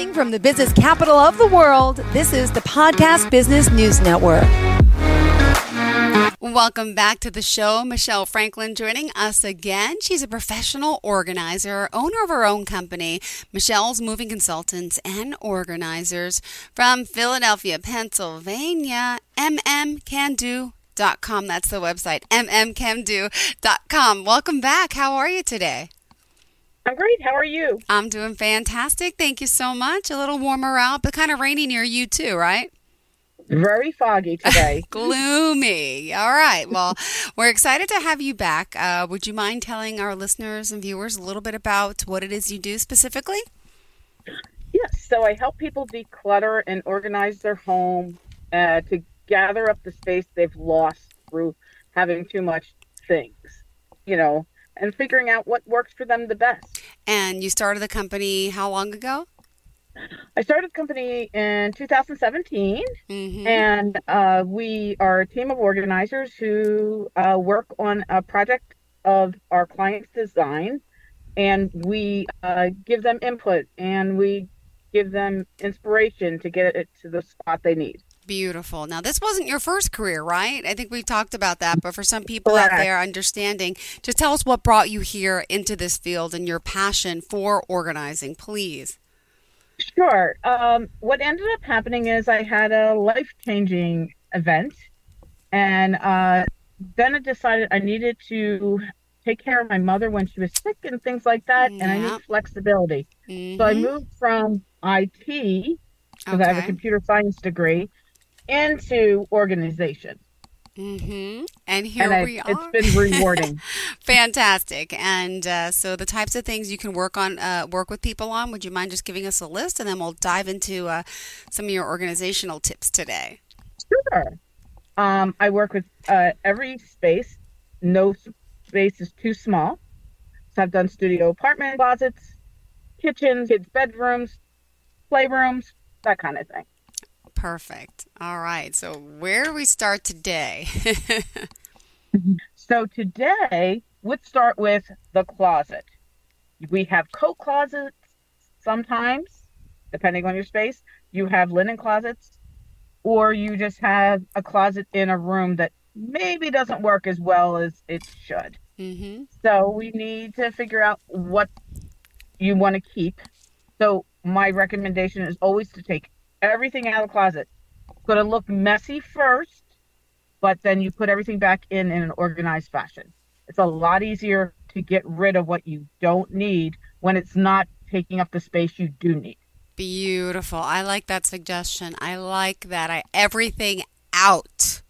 Broadcasting from the business capital of the world, this is the Podcast Business News Network. Welcome back to the show. Michelle Franklin joining us again. She's a professional organizer, owner of her own company, Michelle's Moving Consultants and Organizers from Philadelphia, Pennsylvania. mmcando.com. That's the website, mmcando.com. Welcome back. How are you today? I'm great. How are you? I'm doing fantastic. Thank you so much. A little warmer out, but kind of rainy near you too, right? Very foggy today. Gloomy. All right. Well, we're excited to have you back. Uh, would you mind telling our listeners and viewers a little bit about what it is you do specifically? Yes. So I help people declutter and organize their home uh, to gather up the space they've lost through having too much things. You know, and figuring out what works for them the best. And you started the company how long ago? I started the company in 2017, mm-hmm. and uh, we are a team of organizers who uh, work on a project of our client's design, and we uh, give them input and we give them inspiration to get it to the spot they need. Beautiful. Now, this wasn't your first career, right? I think we've talked about that, but for some people Correct. out there understanding, just tell us what brought you here into this field and your passion for organizing, please. Sure. Um, what ended up happening is I had a life changing event, and uh, then I decided I needed to take care of my mother when she was sick and things like that, yeah. and I need flexibility. Mm-hmm. So I mm-hmm. moved from IT, because okay. I have a computer science degree, into organization. Mm-hmm. And here and we are. It's been rewarding. Fantastic. And uh, so the types of things you can work on, uh, work with people on. Would you mind just giving us a list, and then we'll dive into uh, some of your organizational tips today. Sure. Um, I work with uh, every space. No space is too small. So I've done studio apartment closets, kitchens, kids' bedrooms, playrooms, that kind of thing. Perfect. All right. So, where do we start today? so, today, let's start with the closet. We have coat closets sometimes, depending on your space. You have linen closets, or you just have a closet in a room that maybe doesn't work as well as it should. Mm-hmm. So, we need to figure out what you want to keep. So, my recommendation is always to take everything out of the closet. It's going to look messy first, but then you put everything back in in an organized fashion. It's a lot easier to get rid of what you don't need when it's not taking up the space you do need. Beautiful. I like that suggestion. I like that. I everything out.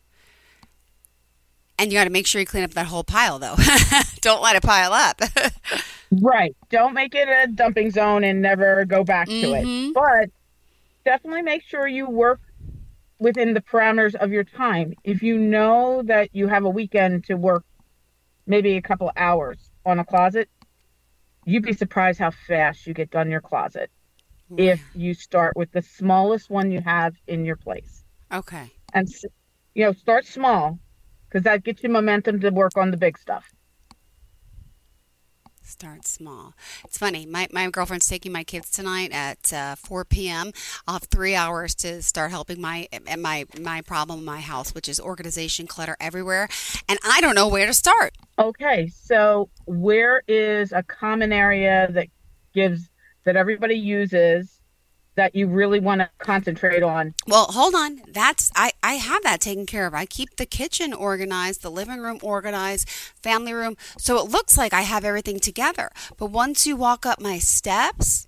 And you got to make sure you clean up that whole pile though. don't let it pile up. right. Don't make it a dumping zone and never go back mm-hmm. to it. Mm-hmm. But definitely make sure you work within the parameters of your time. If you know that you have a weekend to work maybe a couple hours on a closet, you'd be surprised how fast you get done your closet if you start with the smallest one you have in your place. Okay. And you know, start small because that gets you momentum to work on the big stuff. Start small. It's funny. My, my girlfriend's taking my kids tonight at uh, 4 p.m. I'll have three hours to start helping my my my problem in my house, which is organization clutter everywhere, and I don't know where to start. Okay, so where is a common area that gives that everybody uses that you really want to concentrate on? Well, hold on. That's I I have that taken care of. I keep the kitchen organized, the living room organized, family room. So it looks like I have everything together. But once you walk up my steps,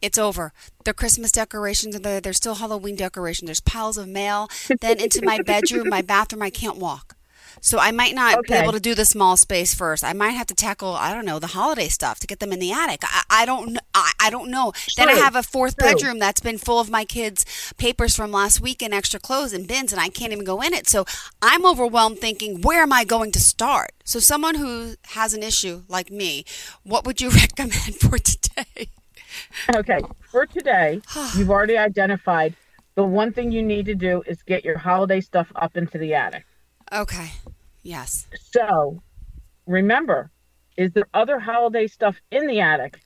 it's over. The Christmas decorations are there. There's still Halloween decorations. There's piles of mail. then into my bedroom, my bathroom, I can't walk. So I might not okay. be able to do the small space first. I might have to tackle I don't know the holiday stuff to get them in the attic. I, I don't I, I don't know. True. Then I have a fourth True. bedroom that's been full of my kids' papers from last week and extra clothes and bins, and I can't even go in it. So I'm overwhelmed thinking where am I going to start? So someone who has an issue like me, what would you recommend for today? Okay, for today, you've already identified the one thing you need to do is get your holiday stuff up into the attic. Okay. Yes. So remember, is there other holiday stuff in the attic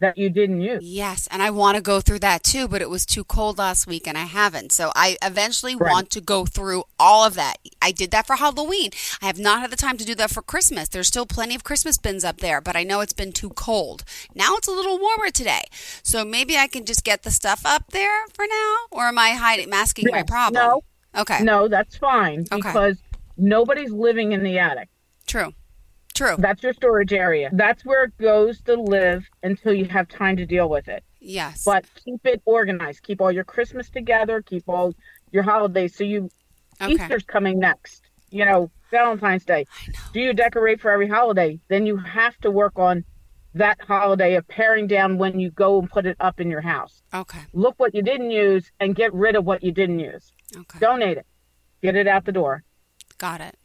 that you didn't use. Yes, and I want to go through that too, but it was too cold last week and I haven't. So I eventually Right. want to go through all of that. I did that for Halloween. I have not had the time to do that for Christmas. There's still plenty of Christmas bins up there, but I know it's been too cold. Now it's a little warmer today. So maybe I can just get the stuff up there for now or am I hiding masking my problem? No. Okay. No, that's fine Okay. because nobody's living in the attic. True. True. That's your storage area. That's where it goes to live until you have time to deal with it. Yes. But keep it organized. Keep all your Christmas together. Keep all your holidays. So you okay. Easter's coming next. You know, Valentine's Day. Do you decorate for every holiday? Then you have to work on that holiday of paring down when you go and put it up in your house. Okay. Look what you didn't use and get rid of what you didn't use. Okay. Donate it. Get it out the door. Got it.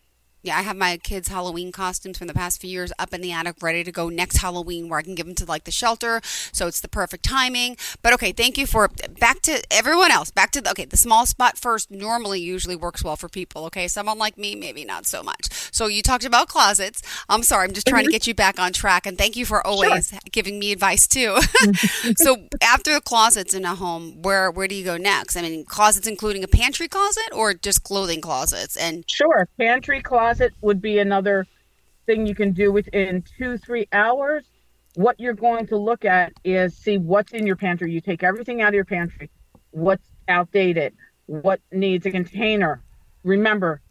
Yeah, I have my kids' Halloween costumes from the past few years up in the attic, ready to go next Halloween, where I can give them to like the shelter. So it's the perfect timing. But okay, thank you for back to everyone else. Back to the okay, the small spot first normally usually works well for people. Okay, someone like me maybe not so much. So you talked about closets. I'm sorry, I'm just trying to mm-hmm. get you back on track, and thank you for always giving me advice too. so after the closets in a home, where where do you go next? I mean, closets including a pantry closet or just clothing closets and Sure. Pantry closet would be another thing you can do within two, three hours. What you're going to look at is see what's in your pantry. You take everything out of your pantry, what's outdated, what needs a container. Remember,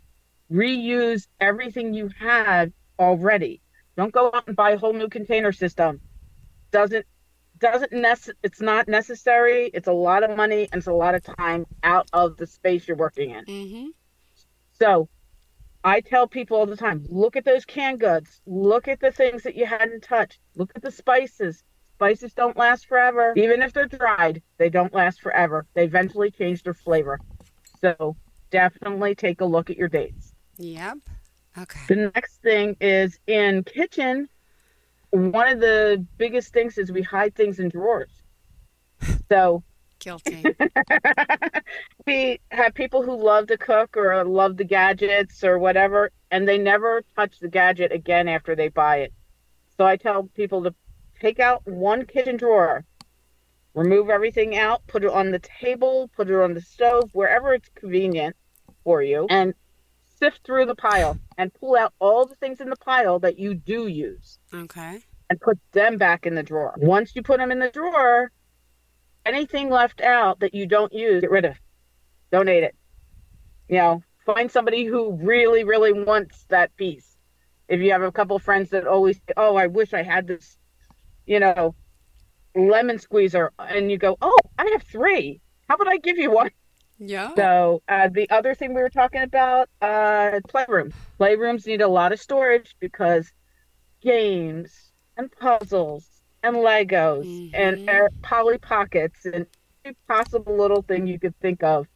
reuse everything you have already. Don't go out and buy a whole new container system. Doesn't doesn't nece- it's not necessary. It's a lot of money and it's a lot of time out of the space you're working in. mm-hmm. So I tell people all the time look at those canned goods, look at the things that you hadn't touched, look at the spices. Spices don't last forever. Even if they're dried, they don't last forever. They eventually change their flavor. So definitely take a look at your dates. Yep. Okay. The next thing is in kitchen. One of the biggest things is we hide things in drawers. So Guilty. we have people who love to cook or uh, love the gadgets or whatever, and they never touch the gadget again after they buy it. So I tell people to take out one kitchen drawer, remove everything out, put it on the table, put it on the stove, wherever it's convenient for you, and sift through the pile and pull out all the things in the pile that you do use okay. and put them back in the drawer. Once you put them in the drawer, anything left out that you don't use, get rid of. Donate it. You know, find somebody who really, really wants that piece. If you have a couple of friends that always say, Oh, I wish I had this, you know, lemon squeezer, and you go, Oh, I have three. How about I give you one? Yeah. So uh, the other thing we were talking about, uh, playroom. Playrooms need a lot of storage because games and puzzles and Legos and Mhm. air, Polly Pockets and every possible little thing you could think of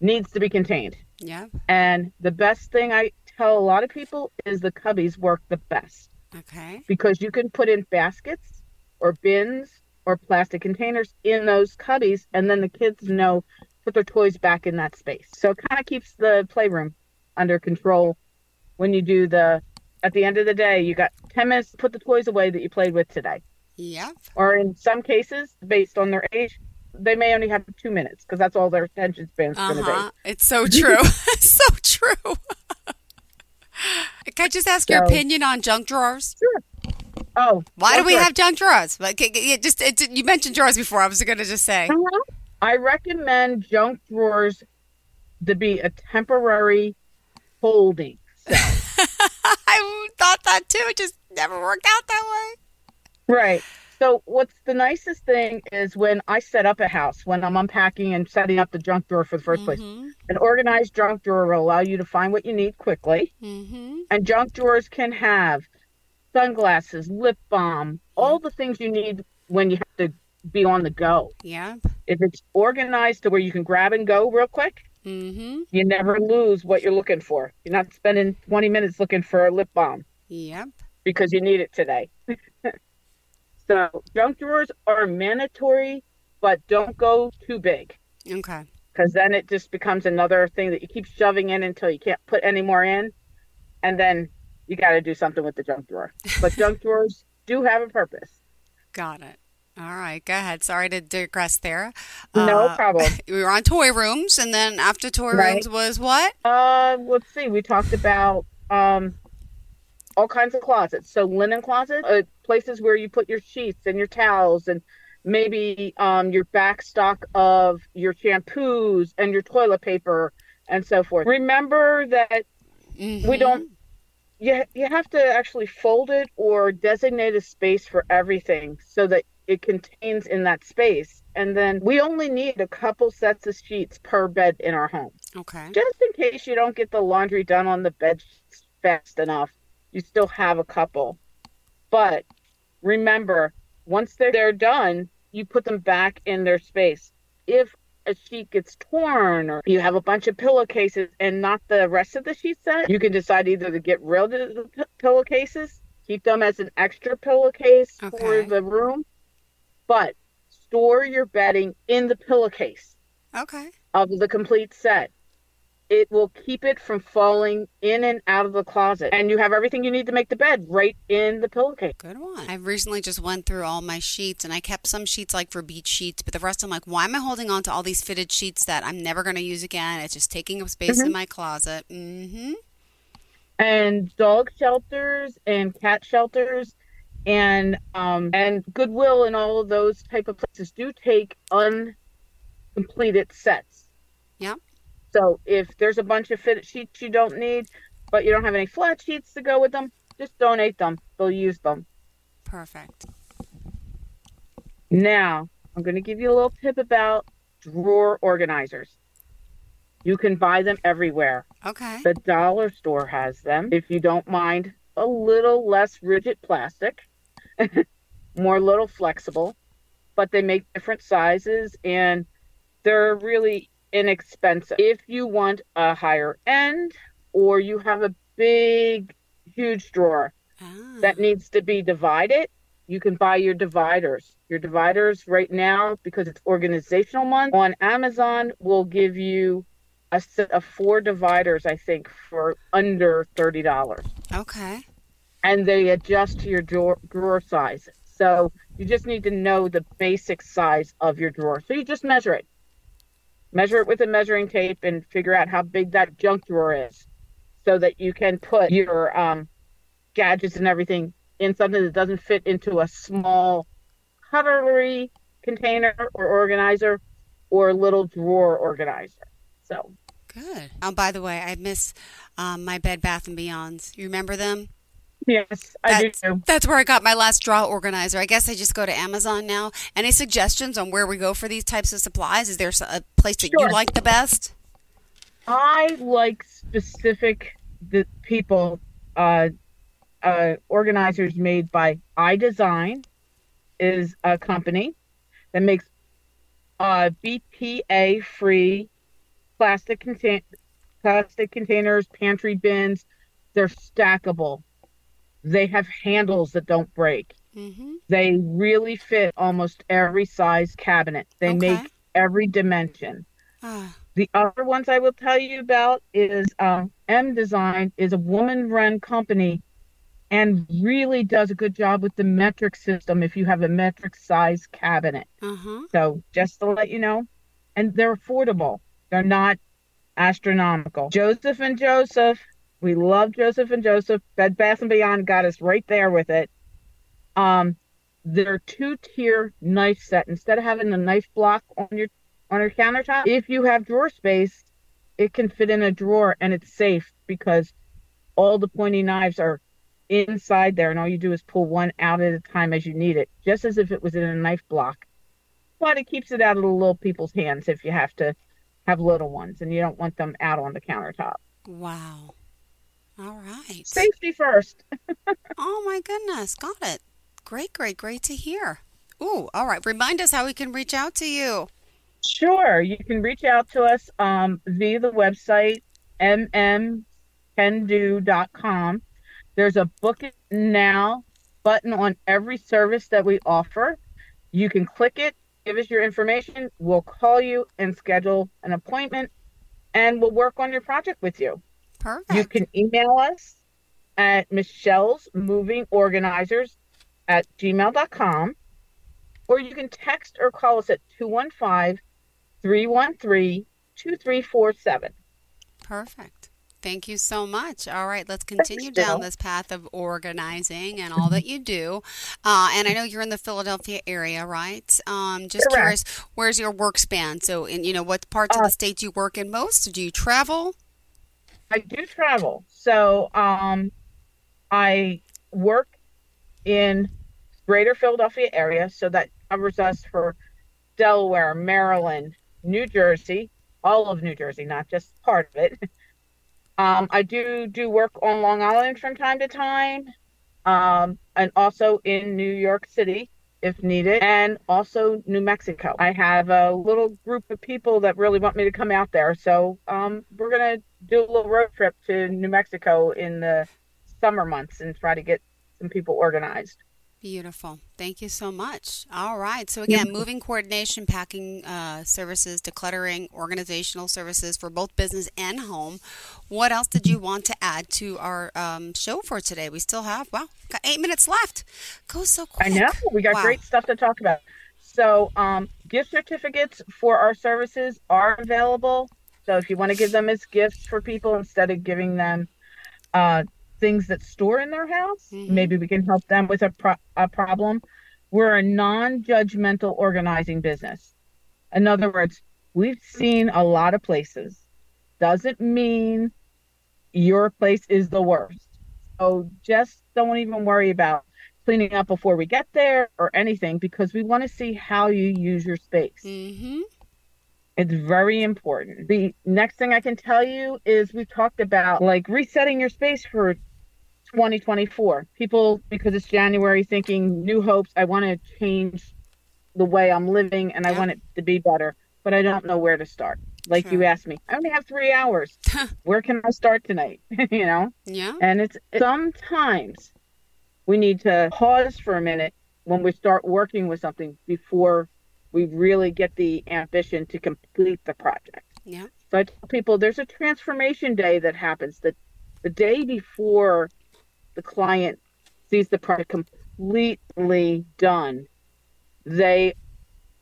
needs to be contained. Yeah. And the best thing I tell a lot of people is the cubbies work the best Okay. because you can put in baskets or bins or plastic containers in those cubbies and then the kids know put their toys back in that space so it kind of keeps the playroom under control when you do the at the end of the day you got 10 minutes to put the toys away that you played with today Yep. or in some cases based on their age they may only have two minutes because that's all their attention span's Uh going to huh. It's so true. so true. Can I just ask your opinion on junk drawers? be oh Why do we it. have junk drawers? Like, it- just it, you mentioned drawers before. I was going to just say. I recommend junk drawers to be a temporary holding. I thought that too. It just never worked out that way. Right. So what's the nicest thing is when I set up a house, when I'm unpacking and setting up the junk drawer for the 1st place. Mm-hmm. An organized junk drawer will allow you to find what you need quickly. Mm-hmm. And junk drawers can have sunglasses, lip balm, all the things you need when you have to be on the go. Yeah. If it's organized to where you can grab and go real quick, Mm-hmm. you never lose what you're looking for. You're not spending 20 minutes looking for a lip balm Yep. because you need it today. so, junk drawers are mandatory, but don't go too big Okay. because then it just becomes another thing that you keep shoving in until you can't put any more in. And then you got to do something with the junk drawer. But junk drawers do have a purpose. Got it. All right, go ahead. Sorry to digress there. No Uh, problem. We were on toy rooms, and then after toy Right. rooms was what? Uh, let's see. We talked about um, all kinds of closets. So linen closet, uh, places where you put your sheets and your towels, and maybe um, your back stock of your shampoos and your toilet paper and so forth. Remember that we Mhm. don't. You you have to actually fold it or designate a space for everything so that it contains in that space. And then we only need a couple sets of sheets per bed in our home Okay. just in case you don't get the laundry done on the bed fast enough, you still have a couple. But remember, once they're, they're done, you put them back in their space. If a sheet gets torn or you have a bunch of pillowcases and not the rest of the sheet set, you can decide either to get rid of the p- pillowcases, keep them as an extra pillowcase for the room, but store your bedding in the pillowcase Okay. of the complete set. It will keep it from falling in and out of the closet. And you have everything you need to make the bed right in the pillowcase. Good one. I recently just went through all my sheets and I kept some sheets like for beach sheets, but the rest I'm like, why am I holding on to all these fitted sheets that I'm never going to use again? It's just taking up space in my closet. Mm-hmm. And dog shelters and cat shelters and um and Goodwill and all of those type of places do take uncompleted sets. Yep. So if there's a bunch of fitted sheets you don't need, but you don't have any flat sheets to go with them, just donate them. They'll use them. Perfect. Now, I'm going to give you a little tip about drawer organizers. You can buy them everywhere. Okay. The dollar store has them. If you don't mind a little less rigid plastic, more little flexible, but they make different sizes and they're really inexpensive. If you want a higher end or you have a big, huge drawer, Ah. that needs to be divided, you can buy your dividers. Your dividers right now, because it's organizational month, on Amazon will give you a set of four dividers, I think, for under thirty dollars. okay. And they adjust to your drawer, drawer size. So you just need to know the basic size of your drawer. So you just measure it. Measure it with a measuring tape and figure out how big that junk drawer is so that you can put your um, gadgets and everything in something that doesn't fit into a small cutlery container or organizer or little drawer organizer. So Good. Oh, by the way, I miss um, my Bed Bath and Beyonds. You remember them? Yes, I That's, do. that's where I got my last draw organizer. I guess I just go to Amazon now. Any suggestions on where we go for these types of supplies? Is there a place that Sure. you like the best? I like specific the people uh, uh, organizers made by iDesign is a company that makes uh, BPA free plastic contain plastic containers, pantry bins. They're stackable. They have handles that don't break. Mm-hmm. They really fit almost every size cabinet. They Okay. make every dimension. Ah, The other ones I will tell you about is um, mDesign is a woman-run company, and really does a good job with the metric system. If you have a metric size cabinet, uh-huh. so just to let you know, and they're affordable. They're not astronomical. Joseph and Joseph, we love Joseph and Joseph. Bed Bath and Beyond got us right there with it. Um, they're two-tier knife set. Instead of having a knife block on your on your countertop, if you have drawer space, it can fit in a drawer and it's safe because all the pointy knives are inside there, and all you do is pull one out at a time as you need it, just as if it was in a knife block. But it keeps it out of the little people's hands if you have to have little ones and you don't want them out on the countertop. Wow. All right. Safety first. Oh my goodness. Got it. Great, great, great to hear. Ooh, all right. Remind us how we can reach out to you. Sure, you can reach out to us um, via the website mmcando.com. There's a book it now button on every service that we offer. You can click it, give us your information. We'll call you and schedule an appointment, and we'll work on your project with you. Perfect. You can email us at Michelle's Moving Organizers at gmail.com. or you can text or call us at 215 313 2347. Perfect. Thank you so much. All right, let's continue down this path of organizing and all that you do. Uh, and I know you're in the Philadelphia area, right? Um, just Correct. curious, where's your work span? So, in you know, what parts of Uh, the state do you work in most? Do you travel? I do travel. So um, I work in greater Philadelphia area. So that covers us for Delaware, Maryland, New Jersey, all of New Jersey, not just part of it. Um, I do do work on Long Island from time to time, um, and also in New York City if needed, and also New Mexico. I have a little group of people that really want me to come out there, so um, we're gonna do a little road trip to New Mexico in the summer months and try to get some people organized. Beautiful. Thank you so much. All right. So, again, moving coordination, packing uh, services, decluttering, organizational services for both business and home. What else did you want to add to our um, show for today? We still have, wow, got eight minutes left. Goes so quick. I know we got Wow. great stuff to talk about. So, um, gift certificates for our services are available. So, if you want to give them as gifts for people instead of giving them uh, things that store in their house, Mhm. maybe we can help them with a, pro- a problem. We're a non-judgmental organizing business. In other words, we've seen a lot of places. Doesn't mean your place is the worst. So just don't even worry about cleaning up before we get there or anything because we want to see how you use your space. Mm-hmm. It's very important. The next thing I can tell you is we talked about like resetting your space for 2024. People, because it's January, thinking new hopes. I want to change the way I'm living and I Yeah. want it to be better, but I don't know where to start. Like Sure. you asked me, I only have three hours. where can I start tonight? you know? Yeah. And it's sometimes we need to pause for a minute when we start working with something before we really get the ambition to complete the project. Yeah. So I tell people there's a transformation day that happens that the day before the client sees the product completely done, they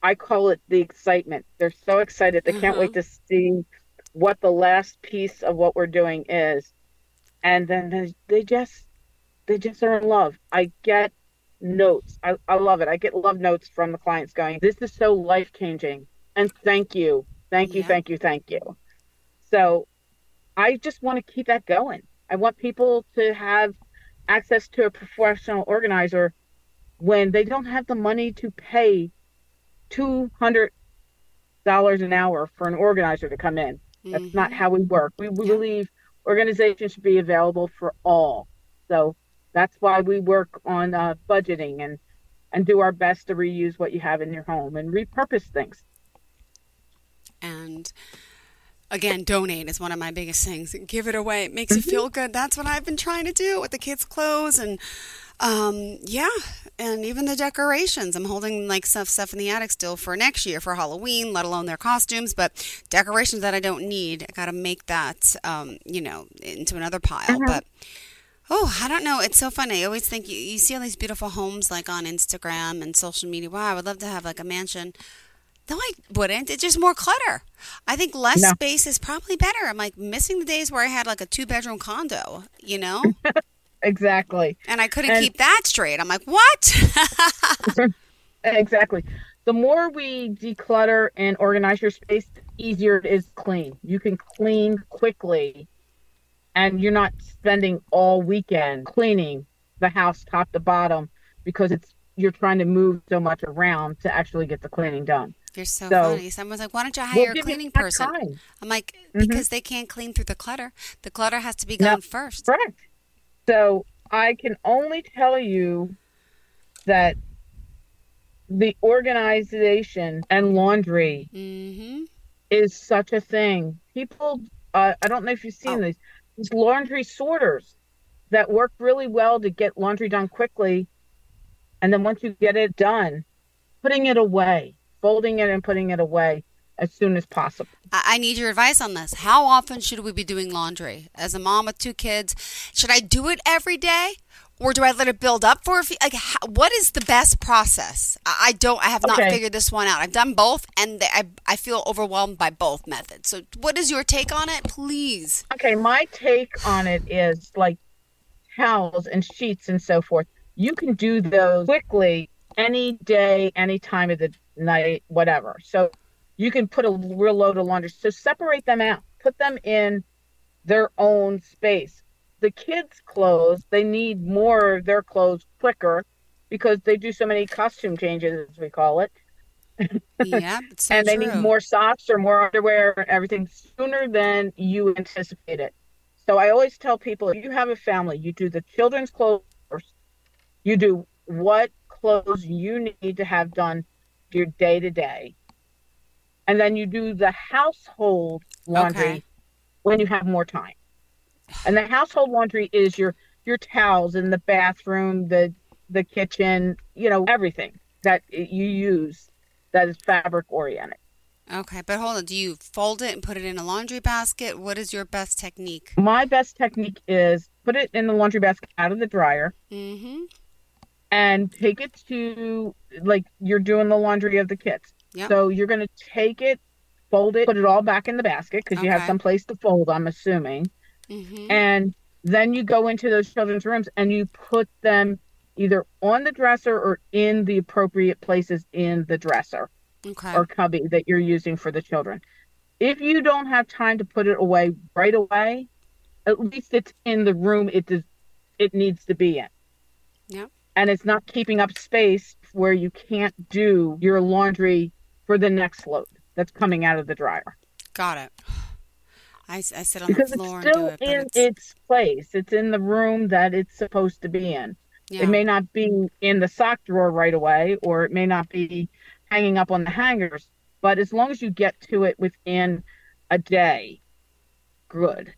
I call it the excitement. They're so excited. They can't wait mm-hmm. to see what the last piece of what we're doing is. And then they, they just they just are in love. I get notes. I, I love it. I get love notes from the clients going, This is so life changing. And thank you. Thank you, Yeah. thank you, thank you. So I just want to keep that going. I want people to have access to a professional organizer when they don't have the money to pay two hundred dollars an hour for an organizer to come in. That's not Mhm. how we work. We, believe organizations should be available for all. So that's why we work on uh, budgeting and and do our best to reuse what you have in your home and repurpose things. And again, donate is one of my biggest things. Give it away. It makes you feel good. That's what I've been trying to do with the kids' clothes and um, yeah, and even the decorations. I'm holding like stuff stuff in the attic still for next year for Halloween, let alone their costumes. But decorations that I don't need, I got to make that um, you know into another pile. But Oh, I don't know. It's so funny. I always think you, you see all these beautiful homes like on Instagram and social media. Wow, I would love to have like a mansion. No, I wouldn't. It's just more clutter. I think less No. space is probably better. I'm like missing the days where I had like a two bedroom condo, you know? Exactly. And I couldn't And- keep that straight. I'm like, what? Exactly. The more we declutter and organize your space, the easier it is to clean. You can clean quickly and you're not spending all weekend cleaning the house top to bottom because it's you're trying to move so much around to actually get the cleaning done. You're so, So- funny. Someone's like, why don't you We'll hire a cleaning person? time. I'm like, Mhm. because they can't clean through the clutter. The clutter has to be No. gone first. Correct. So I can only tell you that the organization and laundry Mm-hmm. is such a thing. People, uh, I don't know if you've seen Oh. these, these laundry sorters that work really well to get laundry done quickly. And then once you get it done, putting it away, folding it and putting it away as soon as possible. I need your advice on this. How often should we be doing laundry? As a mom with two kids, should I do it every day? or do I let it build up for a few? Like, how, what is the best process? I, I don't. I have not Okay. figured this one out. I've done both, and they, I I feel overwhelmed by both methods. So, what is your take on it, please? Okay, my take on it is like towels and sheets and so forth. You can do those quickly any day, any time of the night, whatever. So you can put a real load of laundry. So separate them out, put them in their own space. The kids' clothes, they need more of their clothes quicker because they do so many costume changes, as we call it Yeah, so and they true. need more socks or more underwear and everything sooner than you anticipate it. So I always tell people if you have a family, you do the children's clothes first. You do what clothes you need to have done your day to day. And then you do the household laundry Okay. when you have more time. And the household laundry is your your towels in the bathroom, the the kitchen, you know, everything that you use that is fabric oriented. Okay, but hold on. Do you fold it and put it in a laundry basket? What is your best technique? My best technique is put it in the laundry basket out of the dryer Mm-hmm. And take it to like you're doing the laundry of the kids. Yep. So you're going to take it, fold it, put it all back in the basket because you have some place to fold, I'm assuming. Mm-hmm. And then you go into those children's rooms and you put them either on the dresser or in the appropriate places in the dresser Okay. or cubby that you're using for the children. If you don't have time to put it away right away, at least it's in the room it does it needs to be in. Yep. And it's not keeping up space where you can't do your laundry for the next load that's coming out of the dryer. Got it. I sit on Because the it's floor and do still it, in it's, its place. It's in the room that it's supposed to be in. yeah. It may not be in the sock drawer right away, or it may not be hanging up on the hangers, but as long as you get to it within a day, good.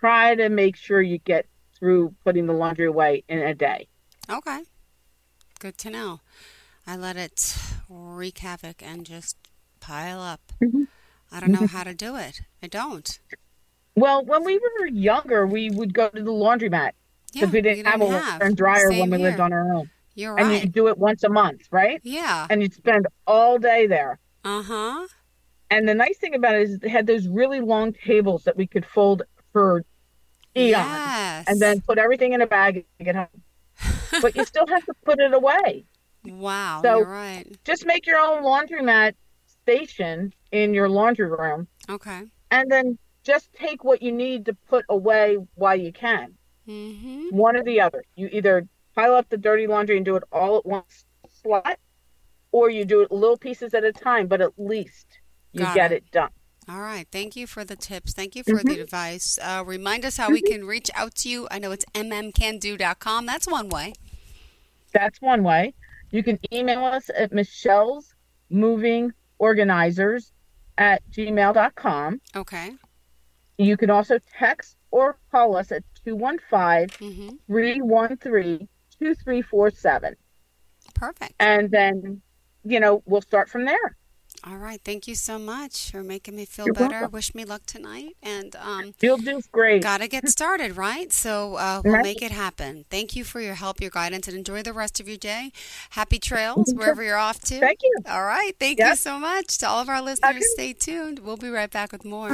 Try to make sure you get through putting the laundry away in a day. Okay. Good to know. I let it wreak havoc and just pile up. Mhm. I don't know how to do it. I don't. Well, when we were younger, we would go to the laundromat Yeah, because we you didn't have a washer and dryer Same when we lived on our own. You're right. And you do it once a month, right? yeah. And you'd spend all day there. Uh huh. And the nice thing about it is they had those really long tables that we could fold for eons. Yes. and then put everything in a bag and get home. But you still have to put it away. Wow. So- right. Just make your own laundromat station in your laundry room Okay. and then just take what you need to put away while you can. Mm-hmm. One or the other. You either pile up the dirty laundry and do it all at once slot, or you do it little pieces at a time, but at least you Got get it. it done. All right. Thank you for the tips. Thank you for Mm-hmm. the advice. Uh, remind us how we can reach out to you. I know it's mmcando.com. That's one way. That's one way. You can email us at Michelle's Moving Organizers at gmail.com. Okay. You can also text or call us at 215 Mm-hmm. 313 2347. Perfect. And then, you know, we'll start from there. All right. Thank you so much for making me feel You're better. welcome. Wish me luck tonight. And um, You'll do great. got to get started, right? So uh, we'll Right. make it happen. Thank you for your help, your guidance, and enjoy the rest of your day. Happy trails wherever you're off to. Thank you. All right. Thank you so much. To all of our listeners, Okay. stay tuned. We'll be right back with more.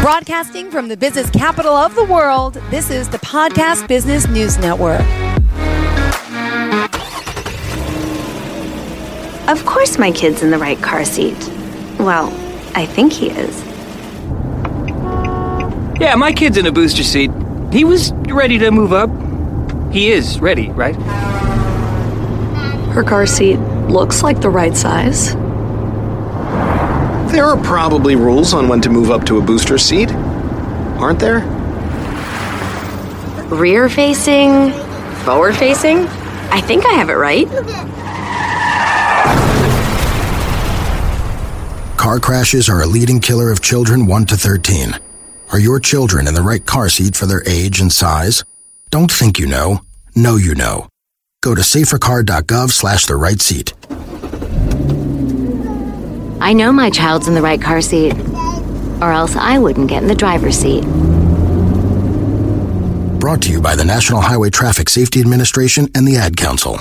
Broadcasting from the business capital of the world, this is the Podcast Business News Network. Of course, my kid's in the right car seat. Well, I think he is. Yeah, my kid's in a booster seat. He was ready to move up. He is ready, right? Her car seat looks like the right size. There are probably rules on when to move up to a booster seat, aren't there? Rear facing, forward facing. I think I have it right. Car crashes are a leading killer of children 1 to 13. Are your children in the right car seat for their age and size? Don't think you know. Know you know. Go to safercar.gov slash the right seat. I know my child's in the right car seat. or else I wouldn't get in the driver's seat. Brought to you by the National Highway Traffic Safety Administration and the Ad Council.